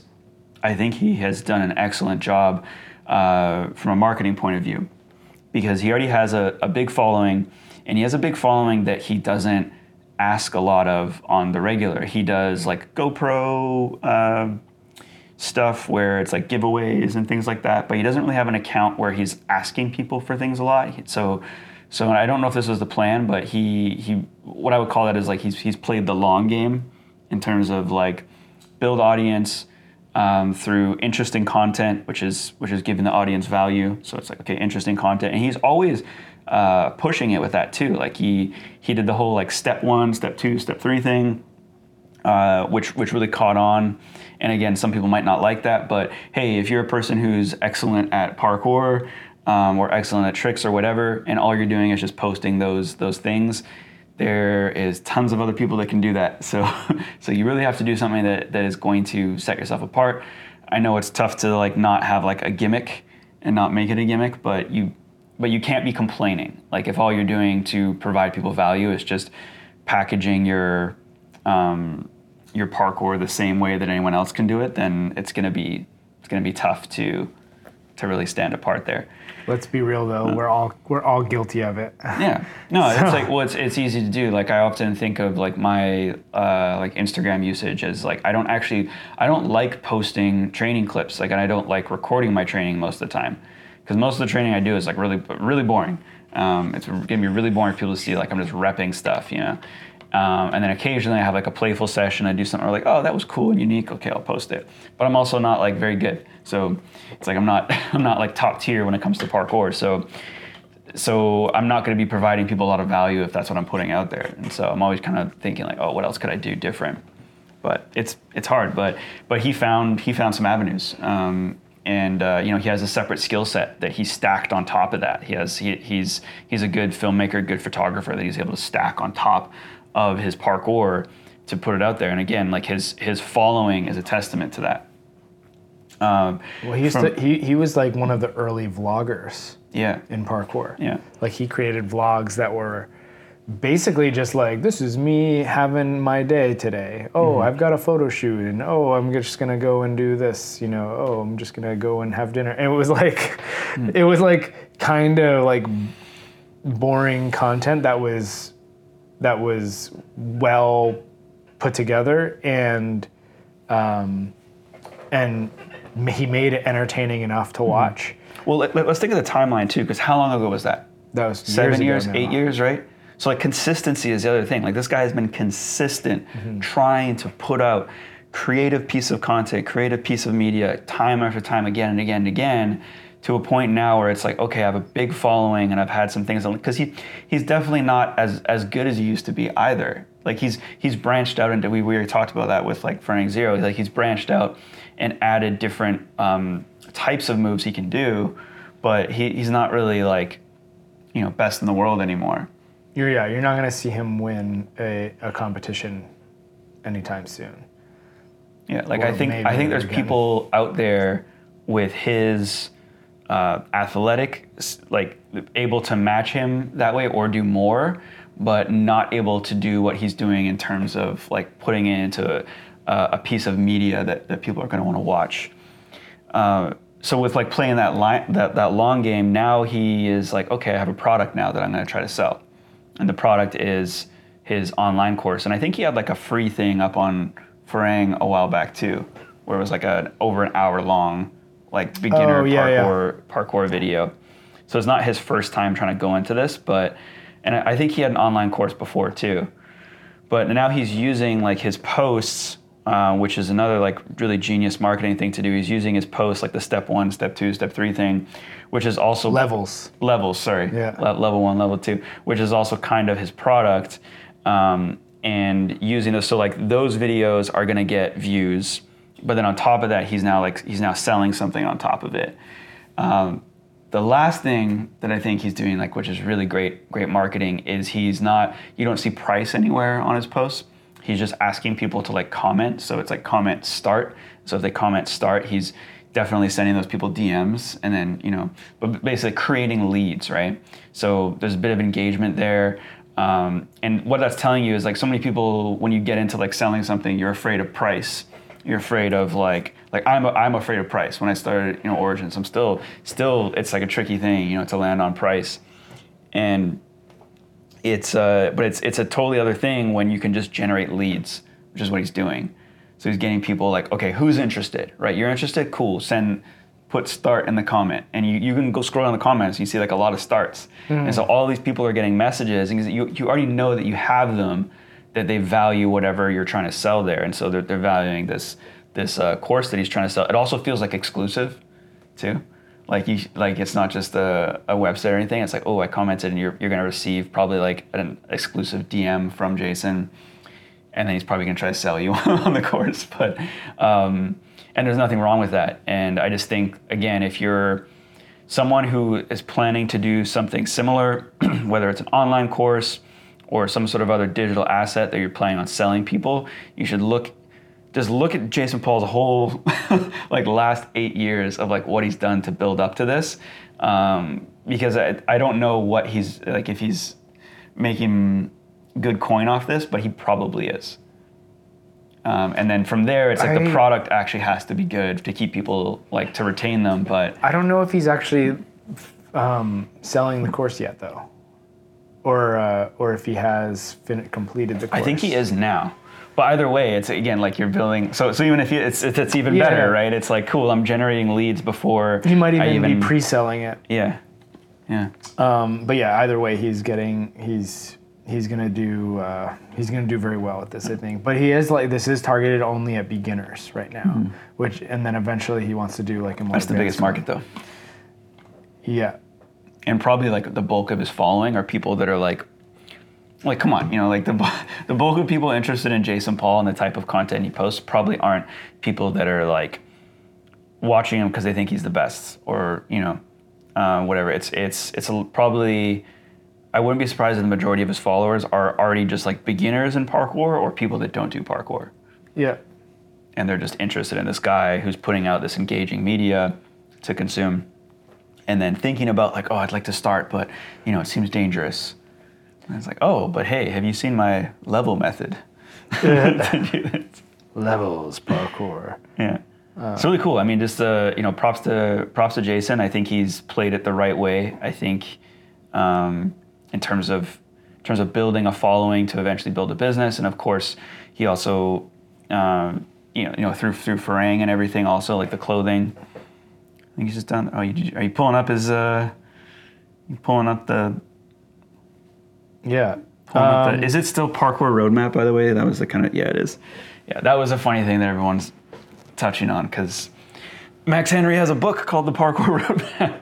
I think he has done an excellent job uh, from a marketing point of view because he already has a, a big following and he has a big following that he doesn't ask a lot of on the regular. He does like GoPro um stuff where it's like giveaways and things like that, but he doesn't really have an account where he's asking people for things a lot. So so I don't know if this was the plan, but he he what I would call that is like he's he's played the long game in terms of like build audience um, through interesting content, which is which is giving the audience value. So it's like okay, interesting content, and he's always uh, pushing it with that too. Like he he did the whole like step one, step two, step three thing, uh, which which really caught on. And again, some people might not like that, but hey, if you're a person who's excellent at parkour um, or excellent at tricks or whatever, and all you're doing is just posting those those things, there is tons of other people that can do that. So so you really have to do something that, that is going to set yourself apart. I know it's tough to like not have like a gimmick and not make it a gimmick, but you but you can't be complaining. Like if all you're doing to provide people value is just packaging your um, your parkour the same way that anyone else can do it, then it's gonna be it's gonna be tough to to really stand apart there. Let's be real though, we're all we're all guilty of it. Yeah. No, it's like well, it's it's easy to do. Like I often think of like my uh, like Instagram usage as like I don't actually I don't like posting training clips. Like and I don't like recording my training most of the time because most of the training I do is like really really boring. Um, it's gonna be really boring for people to see like I'm just repping stuff, you know. Um, and then occasionally I have like a playful session. I do something like, oh, that was cool and unique. Okay, I'll post it. But I'm also not like very good. So it's like I'm not I'm not like top tier when it comes to parkour. So so I'm not going to be providing people a lot of value if that's what I'm putting out there. And so I'm always kind of thinking like, oh, what else could I do different? But it's it's hard. But but he found he found some avenues. Um, and uh, you know he has a separate skill set that he stacked on top of that. He has he, he's he's a good filmmaker, good photographer that he's able to stack on top of his parkour to put it out there. And again, like his his following is a testament to that. Um, Well, he used from- to, he he was like one of the early vloggers yeah, in parkour. yeah, Like he created vlogs that were basically just like this is me having my day today. Oh, I've got a photo shoot and oh, I'm just going to go and do this, you know. Oh, I'm just going to go and have dinner. And it was like it was like kind of like boring content that was that was well put together and um and he made it entertaining enough to watch. Well, let, us think of the timeline too, because how long ago was that? That was Seven years, years, ago now. eight years, right? So like consistency is the other thing. Like this guy has been consistent, Mm-hmm. trying to put out creative piece of content, creative piece of media, time after time, again and again and again, to a point now where it's like, okay, I have a big following and I've had some things because he he's definitely not as as good as he used to be either. Like he's he's branched out into we we already talked about that with like Farang Zero. Like he's branched out and added different um, types of moves he can do, but he, he's not really like you know best in the world anymore. You're yeah, you're not gonna see him win a, a competition anytime soon. Yeah, like Or I think I think there's again. people out there with his uh, athletic, like able to match him that way or do more, but not able to do what he's doing in terms of like putting it into a, a piece of media that, that people are going to want to watch. Uh, so with like playing that line, that that long game, now he is like, okay, I have a product now that I'm going to try to sell, and the product is his online course. And I think he had like a free thing up on Farang a while back too, where it was like an over an hour long, like beginner Oh, yeah, yeah. parkour parkour video. So it's not his first time trying to go into this, but and I think he had an online course before too but now he's using like his posts uh, which is another like really genius marketing thing to do he's using his posts like the step one step two step three thing which is also Levels. levels sorry Yeah. Le- level one level two which is also kind of his product um, and using those so like those videos are to get views but then on top of that he's now like he's now selling something on top of it um, the last thing that I think he's doing, like, which is really great, great marketing, is he's not. You don't see price anywhere on his posts. He's just asking people to like comment. So it's like comment start. So if they comment start, he's definitely sending those people DMs, and then you know, but basically creating leads, right? So there's a bit of engagement there. Um, and what that's telling you is like so many people, when you get into like selling something, you're afraid of price you're afraid of like like I'm I'm afraid of price. When I started, you know, Origins, I'm still still it's like a tricky thing, you know, to land on price, and it's uh, but it's it's a totally other thing when you can just generate leads, which is what he's doing. So he's getting people like, okay, who's interested, right? You're interested, cool. Send put start in the comment, and you, you can go scroll down the comments. And you see like a lot of starts, and so all these people are getting messages, and you you already know that you have them that they value whatever you're trying to sell there, and so they're, they're valuing this this uh, course that he's trying to sell. It also feels like exclusive, too. Like you, like it's not just a, a website or anything. It's like, oh, I commented, and you're you're gonna receive probably like an exclusive DM from Jason, and then he's probably to try to sell you on the course. But um, and there's nothing wrong with that. And I just think again, if you're someone who is planning to do something similar, whether it's an online course or some sort of other digital asset that you're planning on selling people, you should look just look at Jason Paul's whole like last eight years of like what he's done to build up to this. Um, because I, I don't know what he's like if he's making good coin off this, but he probably is. Um, and then from there, it's like I- the product actually has to be good to keep people like to retain them. But I don't know if he's actually um, selling the course yet, though, or uh, or if he has fin- completed the course. I think he is now. But either way, it's again like you're building. So so even if you, it's it's, it's even Yeah. better, right? It's like cool. I'm generating leads before He might I even, be pre-selling it. yeah, yeah. Um, but yeah, either way, he's getting he's he's gonna do uh, he's gonna do very well at this, I think. But he is like this is targeted only at beginners right now, which and then eventually he wants to do like a more. That's the biggest market though. Yeah, and probably like the bulk of his following are people that are like like come on you know like the the bulk of people interested in Jason Paul and the type of content he posts probably aren't people that are like watching him because they think he's the best or you know uh, whatever. It's it's it's a, probably I wouldn't be surprised if the majority of his followers are already just like beginners in parkour or people that don't do parkour. Yeah, and they're just interested in this guy who's putting out this engaging media to consume and then thinking about like oh i'd like to start but you know it seems dangerous. And it's like oh but hey have you seen my level method? To do this. levels parkour. yeah. It's really cool. I mean just uh, you know props to props to jason. I think he's played it the right way i think um, in terms of in terms of building a following to eventually build a business. And of course he also um, you know you know through through Farang and everything also like the clothing I think he's just done oh you, are you pulling up his uh you pulling up the Yeah. pulling up Um, the, is it still parkour roadmap by the way? That was the kind of yeah it is. Yeah that was a funny thing that everyone's touching on because Max Henry has a book called the parkour roadmap.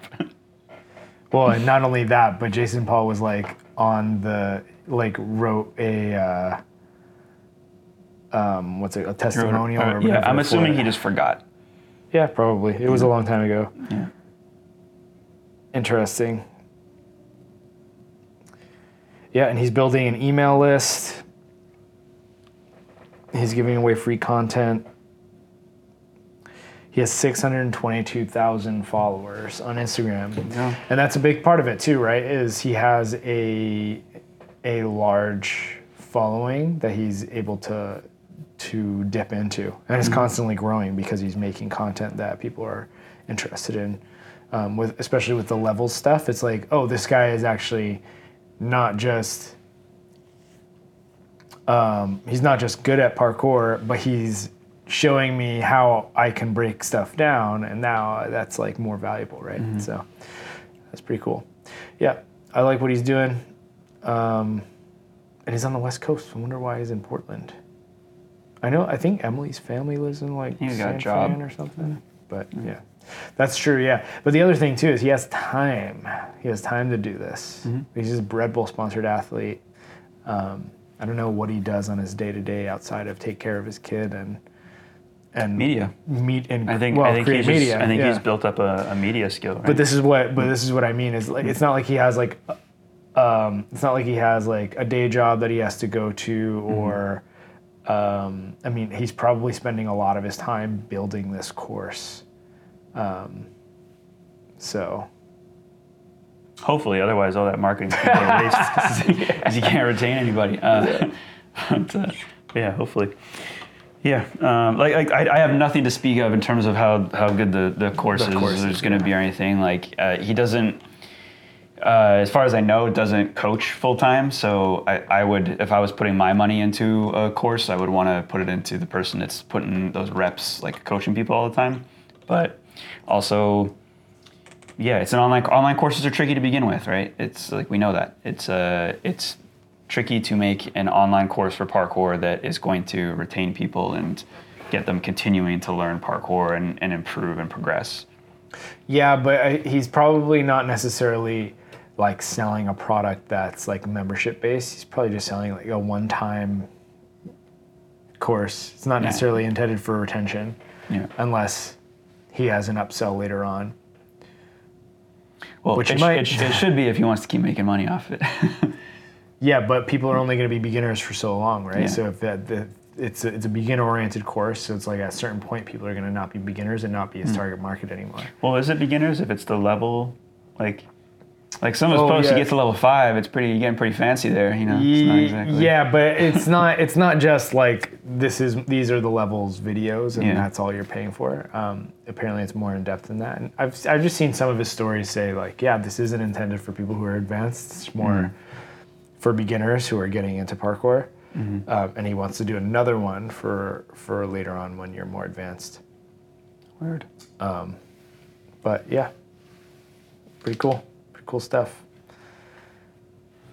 Well, and not only that, but Jason Paul was like on the like wrote a uh, um, what's it a testimonial or yeah whatever I'm assuming he just forgot yeah probably it was a long time ago. yeah Interesting. Yeah, and he's building an email list. He's giving away free content. He has 622,000 followers on Instagram. Yeah. And that's a big part of it too, right? Is he has a a large following that he's able to to dip into. And it's constantly growing because he's making content that people are interested in. Um, with especially with the levels stuff, it's like, oh, this guy is actually not just um, he's not just good at parkour, but he's showing me how I can break stuff down, and now that's like more valuable, right? So that's pretty cool. Yeah, I like what he's doing, um, and he's on the West Coast. I wonder why he's in Portland. I know. I think Emily's family lives in like He's got a San job. Fran or something. Mm-hmm. But mm-hmm. yeah, that's true. Yeah, but the other thing too is he has time. He has time to do this. Mm-hmm. He's a Red Bull sponsored athlete. Um, I don't know what he does on his day to day outside of take care of his kid and and Media. meet and I think well, I think create he's just, media. I think yeah. he's built up a, a media skill. Right? But this is what but this is what I mean is like it's not like he has like um, it's not like he has like a day job that he has to go to or um, I mean he's probably spending a lot of his time building this course. Um, so Hopefully, otherwise all that marketing is a waste because you can't retain anybody. Uh, but, uh, yeah, hopefully. Yeah, um, like, like I, I have nothing to speak of in terms of how, how good the, the course The is. course There's going to be or anything like uh, he doesn't. Uh, as far as I know, doesn't coach full time. So I, I would, if I was putting my money into a course, I would want to put it into the person that's putting those reps, like coaching people all the time. But also, yeah, it's an online online courses are tricky to begin with, right? It's like we know that it's uh it's tricky to make an online course for parkour that is going to retain people and get them continuing to learn parkour and, and improve and progress. yeah, but I, he's probably not necessarily like selling a product that's like membership based. He's probably just selling like a one time course. It's not necessarily intended for retention Yeah. unless he has an upsell later on. Well, Which it, might- it, sh- it should be if he wants to keep making money off it. Yeah, but people are only going to be beginners for so long, right? Yeah. So if that the, it's a, it's a beginner oriented course, so it's like at a certain point people are going to not be beginners and not be his hmm. target market anymore. well, is it beginners if it's the level, like, like some of his Oh, posts, yeah. you get to level five, it's pretty, you're getting pretty fancy there, you know? It's not Ye- exactly. Yeah, but it's not it's not just like this is these are the levels videos and Yeah. that's all you're paying for. Um, apparently, it's more in depth than that. And I've I've just seen some of his stories say like, yeah, this isn't intended for people who are advanced. It's more Mm-hmm. for beginners who are getting into parkour. Mm-hmm. Um, and he wants to do another one for for later on when you're more advanced. Weird. Um, but yeah, pretty cool. Cool stuff.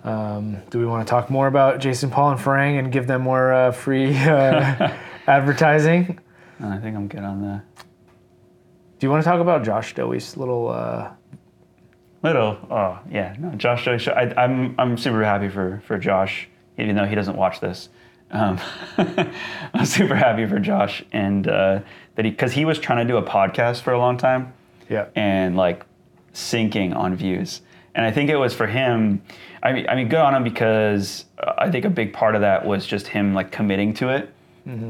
Um, do we want to talk more about Jason Paul and Farang and give them more uh, free uh, advertising? No, I think I'm good on that. Do you want to talk about Josh Doey's little? Uh, little. Oh yeah, no, Josh. Josh I, I'm I'm super happy for for Josh, even though he doesn't watch this. Um, I'm super happy for Josh and uh, that he because he was trying to do a podcast for a long time. yeah. and like sinking on views. And I think it was for him. I mean, I mean, good on him because uh, I think a big part of that was just him like committing to it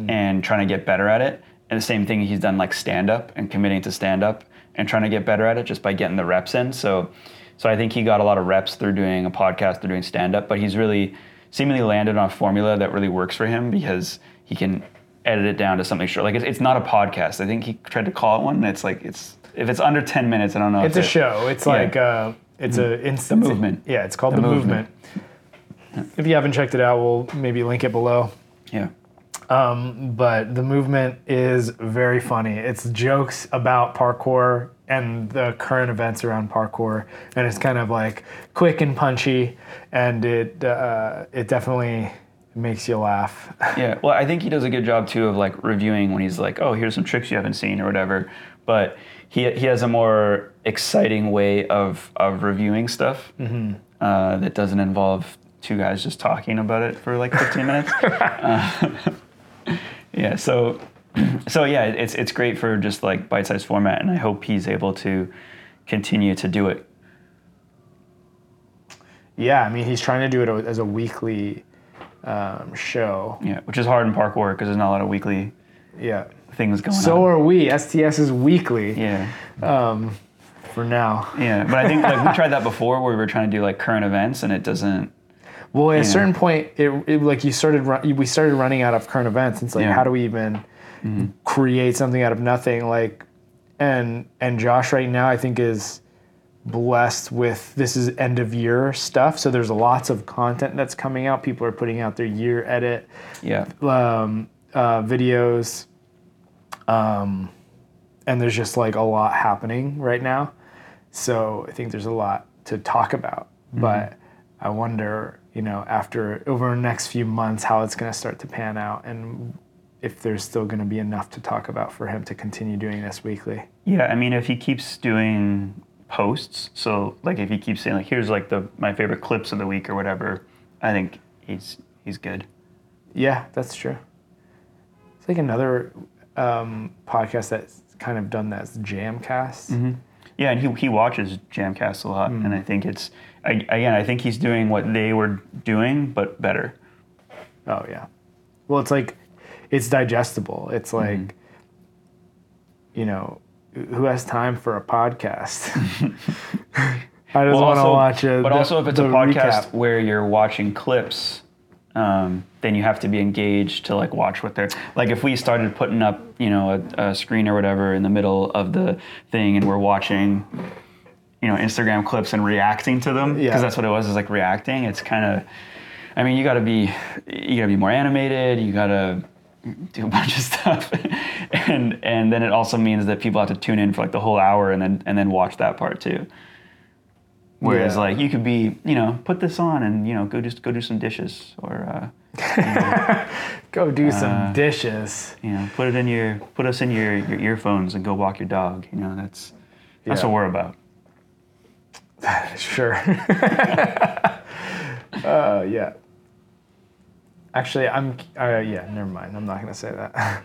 and trying to get better at it. And the same thing he's done like stand up and committing to stand up and trying to get better at it just by getting the reps in. So, so I think he got a lot of reps through doing a podcast, through doing stand up. But he's really seemingly landed on a formula that really works for him because he can edit it down to something short. Like it's, it's not a podcast. I think he tried to call it one. And it's like it's if it's under ten minutes, I don't know. It's a it- show. It's Yeah. like uh, it's a it's, The movement. Yeah, it's called The the, movement. movement. If you haven't checked it out, we'll maybe link it below. Yeah. but the movement is very funny. It's jokes about parkour and the current events around parkour, and it's kind of like quick and punchy, and it uh, it definitely makes you laugh. Yeah, well, I think he does a good job too of like reviewing when he's like, "Oh, here's some tricks you haven't seen" or whatever. But he he has a more exciting way of of reviewing stuff uh, that doesn't involve two guys just talking about it for like 15 minutes. Uh, yeah, so so yeah, it's it's great for just like bite-sized format, and I hope he's able to continue to do it. yeah, I mean he's trying to do it as a weekly um, show. Yeah, which is hard in parkour because there's not a lot of weekly Yeah. Things going So on. are we. STS is weekly Yeah. for now. Yeah, but I think like we tried that before where we were trying to do like current events and it doesn't. Well, at a certain point, it, it like you started run, we started running out of current events. It's like, Yeah. how do we even create something out of nothing? Like, and and Josh right now, I think is blessed with this is end of year stuff. So there's lots of content that's coming out. People are putting out their year edit Yeah. um, uh, videos, um, and there's just like a lot happening right now. So I think there's a lot to talk about. But I wonder, you know, after over the next few months, how it's going to start to pan out and if there's still going to be enough to talk about for him to continue doing this weekly. Yeah, I mean, if he keeps doing posts, so like if he keeps saying like, "Here's like the my favorite clips of the week" or whatever, I think he's he's good. Yeah, that's true. It's like another um, podcast that's kind of done that. Jamcast. Yeah, and he he watches Jamcast a lot, and I think it's I, again, I think he's doing what they were doing, but better. Oh yeah. Well, it's like it's digestible. It's Mm-hmm. like you know, who has time for a podcast? I just want to watch it. But also, if it's a podcast recap. where you're watching clips, um, then you have to be engaged to like watch what they're like. If we started putting up, you know, a, a screen or whatever in the middle of the thing, and we're watching, you know, Instagram clips and reacting to them, because Yeah. that's what it was, is like reacting. It's kind of, I mean, you got to be, you got to be more animated. You got to do a bunch of stuff, and and then it also means that people have to tune in for like the whole hour and then and then watch that part too. Whereas Yeah. like you could be, you know, put this on and you know go just go do some dishes or uh, go do some uh, dishes. you know put it in your put us in your, your earphones and go walk your dog. You know that's that's Yeah. what we're about. Sure. uh, yeah. Actually, I'm. Uh, yeah, never mind. I'm not gonna say that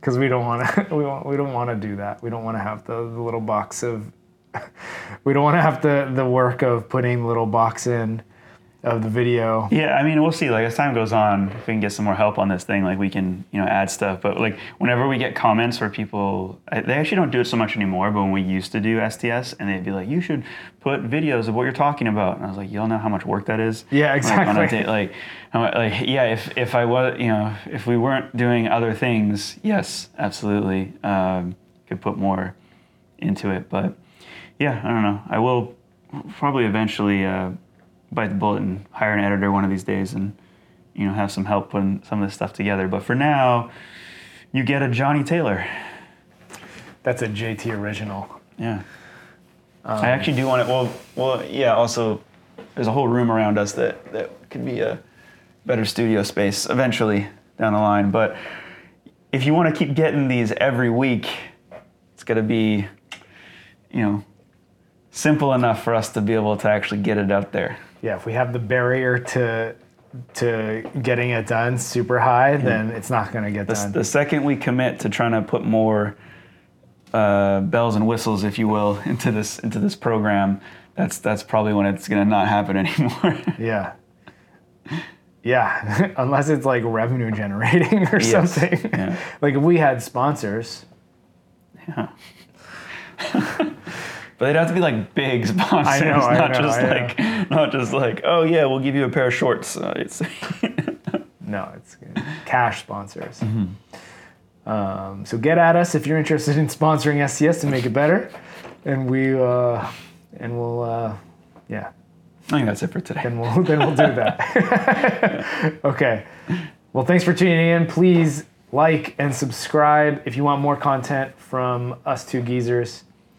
because we don't want to. We want. We don't want to do that. We don't want to have the, the little box of. we don't want to have the the work of putting the little box in of the video. Yeah, I mean, we'll see. Like as time goes on, if we can get some more help on this thing, like we can, you know, add stuff. But like whenever we get comments where people, they actually don't do it so much anymore. But when we used to do STS, and they'd be like, "You should put videos of what you're talking about," and I was like, "Y'all know how much work that is." Yeah, Like, exactly. day- Like, mu- like yeah, if if I was, you know, if we weren't doing other things, yes, absolutely, um, could put more into it. But yeah, I don't know. I will probably eventually uh, bite the bullet and hire an editor one of these days, and you know have some help putting some of this stuff together. But for now, you get a Johnny Taylor. That's a JT original. Yeah. Um, I actually do want to. Well, well, yeah. Also, there's a whole room around us that that could be a better studio space eventually down the line. But if you want to keep getting these every week, it's gonna be, you know, simple enough for us to be able to actually get it out there. Yeah, if we have the barrier to to getting it done super high, then it's not gonna get The, done. the second we commit to trying to put more uh, bells and whistles, if you will, into this into this program, that's that's probably when it's gonna not happen anymore. Yeah. Yeah, unless it's like revenue generating or Yes, something. yeah. like if we had sponsors. Yeah. But they'd have to be like big sponsors, I know, I not know, just I know. like not just like oh yeah, we'll give you a pair of shorts. Uh, it's No, it's cash sponsors. Mm-hmm. Um, so get at us if you're interested in sponsoring STS to make it better, and we uh, and we'll uh, yeah, I think that's it for today. then we'll then we'll do that. okay. Well, thanks for tuning in. Please like and subscribe if you want more content from us two geezers,